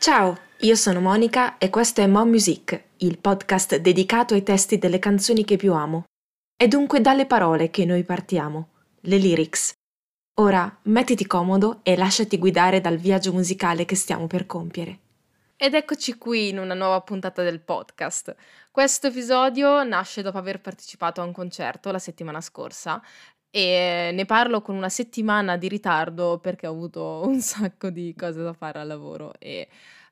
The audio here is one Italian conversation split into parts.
Ciao, io sono Monica e questo è Mo Music, il podcast dedicato ai testi delle canzoni che più amo. È dunque dalle parole che noi partiamo, le lyrics. Ora mettiti comodo e lasciati guidare dal viaggio musicale che stiamo per compiere. Ed eccoci qui in una nuova puntata del podcast. Questo episodio nasce dopo aver partecipato a un concerto la settimana scorsa e ne parlo con una settimana di ritardo perché ho avuto un sacco di cose da fare al lavoro e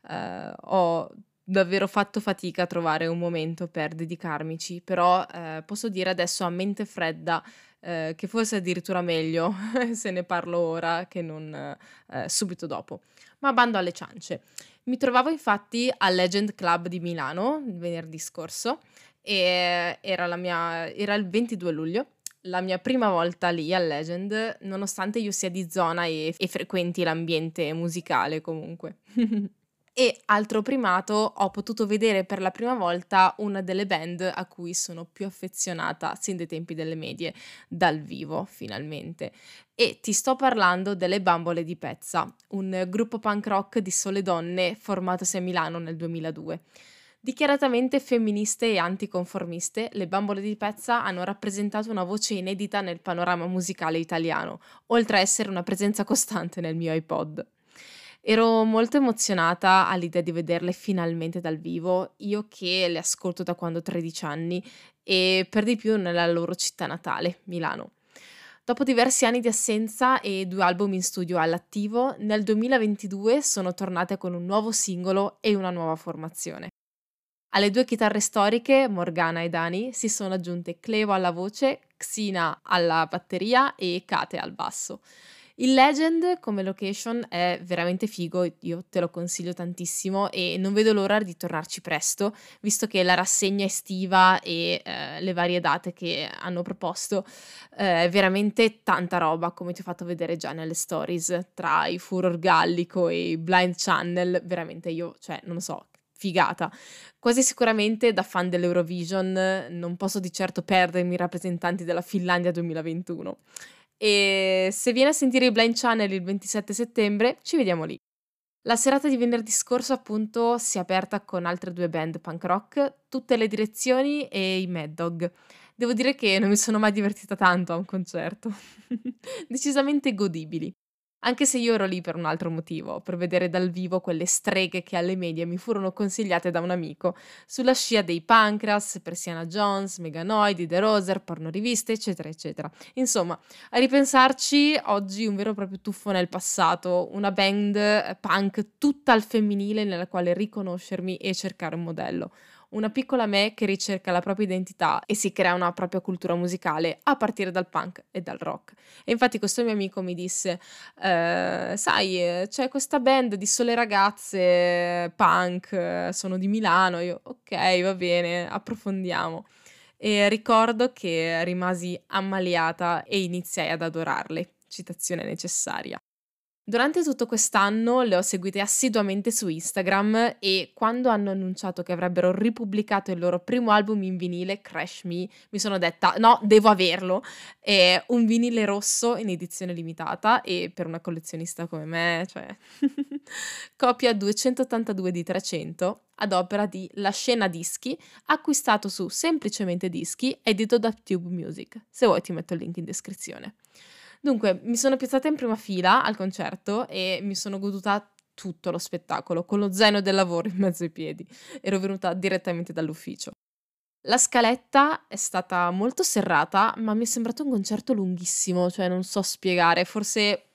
eh, ho davvero fatto fatica a trovare un momento per dedicarmici, però eh, posso dire adesso a mente fredda eh, che forse addirittura meglio se ne parlo ora che non eh, subito dopo. Ma bando alle ciance. Mi trovavo infatti al Legend Club di Milano il venerdì scorso e era, mia, era il 22 luglio la mia prima volta lì al Legend, nonostante io sia di zona e, e frequenti l'ambiente musicale comunque. e altro primato, ho potuto vedere per la prima volta una delle band a cui sono più affezionata sin dai tempi delle medie, dal vivo finalmente. E ti sto parlando delle Bambole di Pezza, un gruppo punk rock di sole donne formatosi a Milano nel 2002. Dichiaratamente femministe e anticonformiste, le bambole di pezza hanno rappresentato una voce inedita nel panorama musicale italiano, oltre a essere una presenza costante nel mio iPod. Ero molto emozionata all'idea di vederle finalmente dal vivo, io che le ascolto da quando ho 13 anni e per di più nella loro città natale, Milano. Dopo diversi anni di assenza e due album in studio all'attivo, nel 2022 sono tornate con un nuovo singolo e una nuova formazione. Alle due chitarre storiche, Morgana e Dani, si sono aggiunte Cleo alla voce, Xina alla batteria e Kate al basso. Il Legend come location è veramente figo, io te lo consiglio tantissimo e non vedo l'ora di tornarci presto, visto che la rassegna estiva e eh, le varie date che hanno proposto eh, è veramente tanta roba, come ti ho fatto vedere già nelle stories, tra i Furor Gallico e i Blind Channel, veramente io, cioè, non so, figata. Quasi sicuramente da fan dell'Eurovision non posso di certo perdermi i rappresentanti della Finlandia 2021. E se vieni a sentire i Blind Channel il 27 settembre, ci vediamo lì. La serata di venerdì scorso, appunto, si è aperta con altre due band punk rock, tutte le direzioni e i Mad Dog. Devo dire che non mi sono mai divertita tanto a un concerto. Decisamente godibili. Anche se io ero lì per un altro motivo, per vedere dal vivo quelle streghe che alle medie mi furono consigliate da un amico, sulla scia dei Pancras, Persiana Jones, Meganoid, The Roser, porno riviste, eccetera, eccetera. Insomma, a ripensarci, oggi un vero e proprio tuffo nel passato, una band punk tutta al femminile nella quale riconoscermi e cercare un modello una piccola me che ricerca la propria identità e si crea una propria cultura musicale a partire dal punk e dal rock. E infatti questo mio amico mi disse, eh, sai, c'è questa band di sole ragazze punk, sono di Milano, io ok, va bene, approfondiamo. E ricordo che rimasi ammaliata e iniziai ad adorarle. Citazione necessaria. Durante tutto quest'anno le ho seguite assiduamente su Instagram e quando hanno annunciato che avrebbero ripubblicato il loro primo album in vinile, Crash Me, mi sono detta no, devo averlo. È un vinile rosso in edizione limitata e per una collezionista come me, cioè copia 282 di 300 ad opera di La Scena Dischi, acquistato su Semplicemente Dischi, edito da Tube Music. Se vuoi ti metto il link in descrizione. Dunque, mi sono piazzata in prima fila al concerto e mi sono goduta tutto lo spettacolo, con lo zaino del lavoro in mezzo ai piedi. Ero venuta direttamente dall'ufficio. La scaletta è stata molto serrata, ma mi è sembrato un concerto lunghissimo, cioè non so spiegare, forse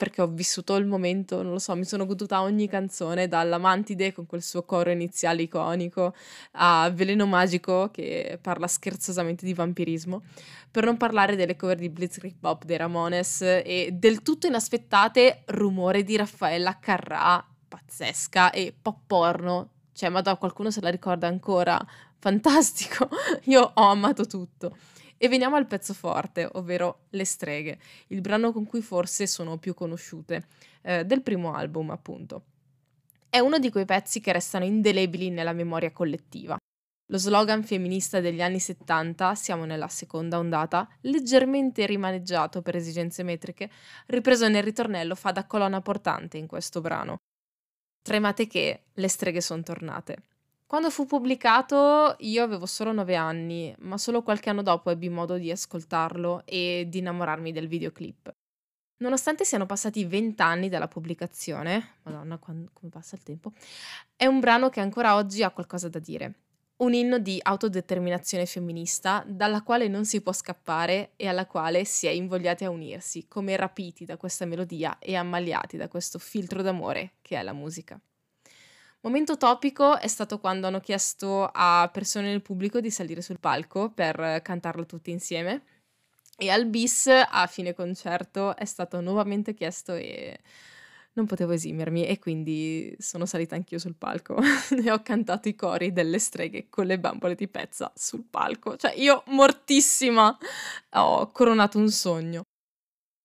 perché ho vissuto il momento, non lo so, mi sono goduta ogni canzone, dalla Mantide con quel suo coro iniziale iconico, a Veleno Magico che parla scherzosamente di vampirismo, per non parlare delle cover di Blitzkrieg Pop dei Ramones e del tutto inaspettate Rumore di Raffaella Carrà, pazzesca, e pop porno, cioè ma qualcuno se la ricorda ancora, fantastico, io ho amato tutto. E veniamo al pezzo forte, ovvero Le streghe, il brano con cui forse sono più conosciute, eh, del primo album appunto. È uno di quei pezzi che restano indelebili nella memoria collettiva. Lo slogan femminista degli anni 70, siamo nella seconda ondata, leggermente rimaneggiato per esigenze metriche, ripreso nel ritornello fa da colonna portante in questo brano. Tremate che le streghe sono tornate. Quando fu pubblicato io avevo solo 9 anni, ma solo qualche anno dopo ebbi modo di ascoltarlo e di innamorarmi del videoclip. Nonostante siano passati 20 anni dalla pubblicazione, madonna quando, come passa il tempo, è un brano che ancora oggi ha qualcosa da dire. Un inno di autodeterminazione femminista dalla quale non si può scappare e alla quale si è invogliati a unirsi, come rapiti da questa melodia e ammaliati da questo filtro d'amore che è la musica. Momento topico è stato quando hanno chiesto a persone nel pubblico di salire sul palco per cantarlo tutti insieme. E al bis, a fine concerto, è stato nuovamente chiesto e non potevo esimermi e quindi sono salita anch'io sul palco e ho cantato i cori delle streghe con le bambole di pezza sul palco. Cioè io mortissima ho coronato un sogno.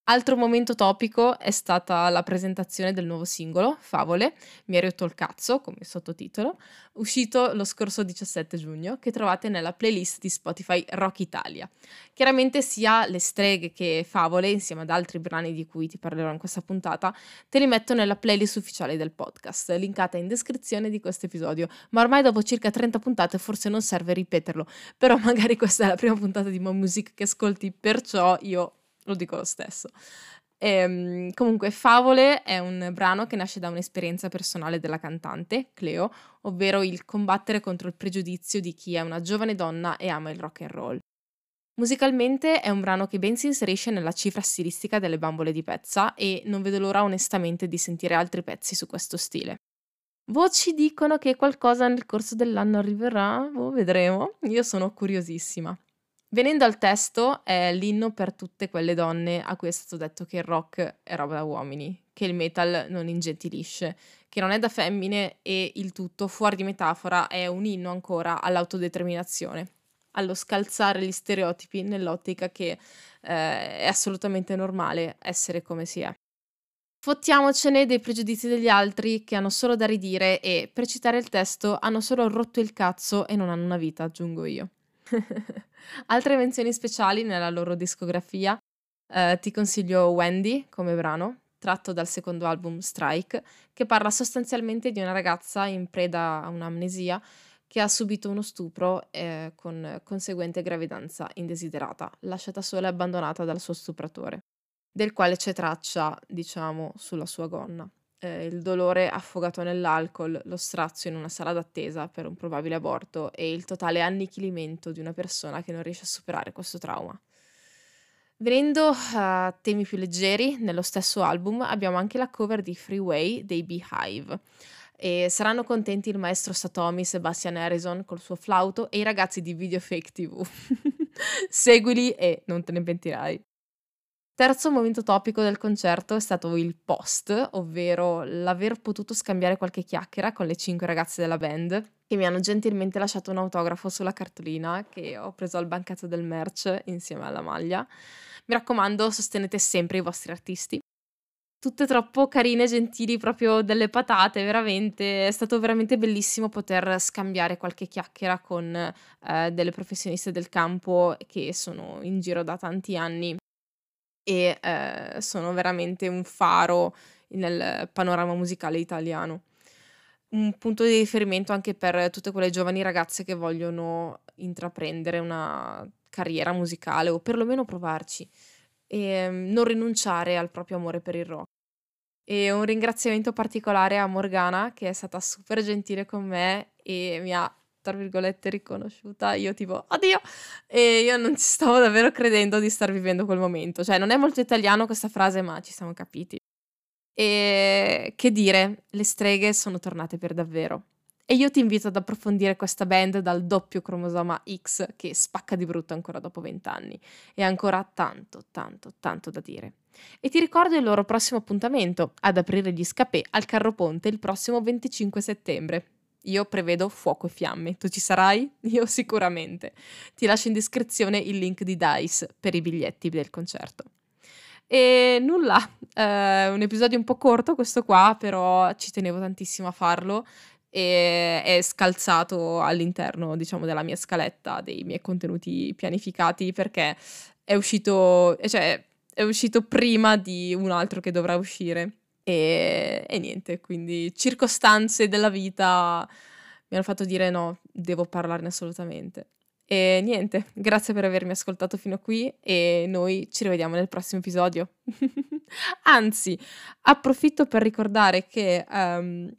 Altro momento topico è stata la presentazione del nuovo singolo, Favole, Mi hai rotto il cazzo, come sottotitolo, uscito lo scorso 17 giugno, che trovate nella playlist di Spotify Rock Italia. Chiaramente sia le streghe che Favole, insieme ad altri brani di cui ti parlerò in questa puntata, te li metto nella playlist ufficiale del podcast, linkata in descrizione di questo episodio, ma ormai dopo circa 30 puntate forse non serve ripeterlo, però magari questa è la prima puntata di Mo Music che ascolti, perciò io lo dico lo stesso. E, ehm, comunque, Favole è un brano che nasce da un'esperienza personale della cantante, Cleo, ovvero il combattere contro il pregiudizio di chi è una giovane donna e ama il rock and roll. Musicalmente è un brano che ben si inserisce nella cifra stilistica delle bambole di pezza e non vedo l'ora onestamente di sentire altri pezzi su questo stile. Voci dicono che qualcosa nel corso dell'anno arriverà, oh, vedremo, io sono curiosissima. Venendo al testo, è l'inno per tutte quelle donne a cui è stato detto che il rock è roba da uomini, che il metal non ingentilisce, che non è da femmine e il tutto, fuori di metafora, è un inno ancora all'autodeterminazione, allo scalzare gli stereotipi nell'ottica che eh, è assolutamente normale essere come si è. Fottiamocene dei pregiudizi degli altri che hanno solo da ridire e, per citare il testo, hanno solo rotto il cazzo e non hanno una vita, aggiungo io. Altre menzioni speciali nella loro discografia, eh, ti consiglio Wendy come brano, tratto dal secondo album Strike, che parla sostanzialmente di una ragazza in preda a un'amnesia che ha subito uno stupro eh, con conseguente gravidanza indesiderata, lasciata sola e abbandonata dal suo stupratore, del quale c'è traccia, diciamo, sulla sua gonna eh, il dolore affogato nell'alcol, lo strazio in una sala d'attesa per un probabile aborto e il totale annichilimento di una persona che non riesce a superare questo trauma. Venendo a temi più leggeri, nello stesso album abbiamo anche la cover di Freeway dei Beehive. E saranno contenti il maestro Satomi Sebastian Harrison col suo flauto e i ragazzi di Video Fake TV. Seguili e non te ne pentirai. Terzo momento topico del concerto è stato il post, ovvero l'aver potuto scambiare qualche chiacchiera con le cinque ragazze della band che mi hanno gentilmente lasciato un autografo sulla cartolina che ho preso al banchetto del merch insieme alla maglia. Mi raccomando, sostenete sempre i vostri artisti. Tutte troppo carine gentili, proprio delle patate, veramente. È stato veramente bellissimo poter scambiare qualche chiacchiera con eh, delle professioniste del campo che sono in giro da tanti anni e eh, sono veramente un faro nel panorama musicale italiano. Un punto di riferimento anche per tutte quelle giovani ragazze che vogliono intraprendere una carriera musicale o perlomeno provarci e mm, non rinunciare al proprio amore per il rock. E un ringraziamento particolare a Morgana che è stata super gentile con me e mi ha tra virgolette riconosciuta, io tipo, oddio, e io non ci stavo davvero credendo di star vivendo quel momento. Cioè, non è molto italiano questa frase, ma ci siamo capiti. E che dire, le streghe sono tornate per davvero. E io ti invito ad approfondire questa band dal doppio cromosoma X che spacca di brutto ancora dopo vent'anni. E ancora tanto, tanto, tanto da dire. E ti ricordo il loro prossimo appuntamento, ad aprire gli scapè al Carro Ponte il prossimo 25 settembre. Io prevedo fuoco e fiamme. Tu ci sarai? Io sicuramente. Ti lascio in descrizione il link di Dice per i biglietti del concerto. E nulla, eh, un episodio un po' corto questo qua, però ci tenevo tantissimo a farlo e è scalzato all'interno, diciamo, della mia scaletta, dei miei contenuti pianificati perché è uscito, cioè, è uscito prima di un altro che dovrà uscire E, e niente, quindi circostanze della vita mi hanno fatto dire no, devo parlarne assolutamente. E niente, grazie per avermi ascoltato fino a qui e noi ci rivediamo nel prossimo episodio. Anzi, approfitto per ricordare che um,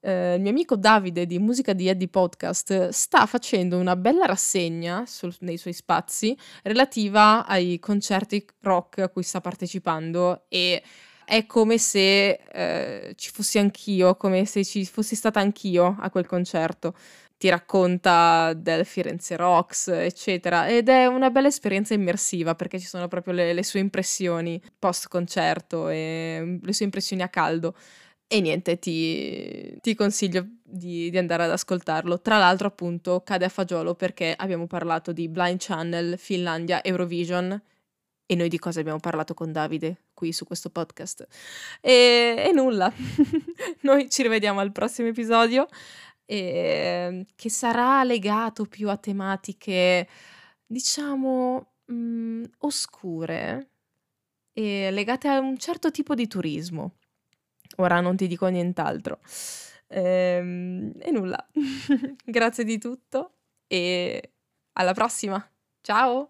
eh, il mio amico Davide di Musica di Eddie Podcast sta facendo una bella rassegna sul, nei suoi spazi relativa ai concerti rock a cui sta partecipando e è come se eh, ci fossi anch'io, come se ci fossi stata anch'io a quel concerto ti racconta del Firenze Rocks, eccetera. Ed è una bella esperienza immersiva perché ci sono proprio le, le sue impressioni post concerto e mm, le sue impressioni a caldo. E niente, ti, ti consiglio di, di, andare ad ascoltarlo. Tra l'altro, appunto, cade a fagiolo perché abbiamo parlato di Blind Channel, Finlandia, Eurovision. E noi di cosa abbiamo parlato con Davide qui su questo podcast? E, e nulla. noi ci rivediamo al prossimo episodio ehm, che sarà legato più a tematiche, diciamo, mhmm, oscure e legate a un certo tipo di turismo. Ora non ti dico nient'altro. Ehm, e nulla. Grazie di tutto e alla prossima. Ciao!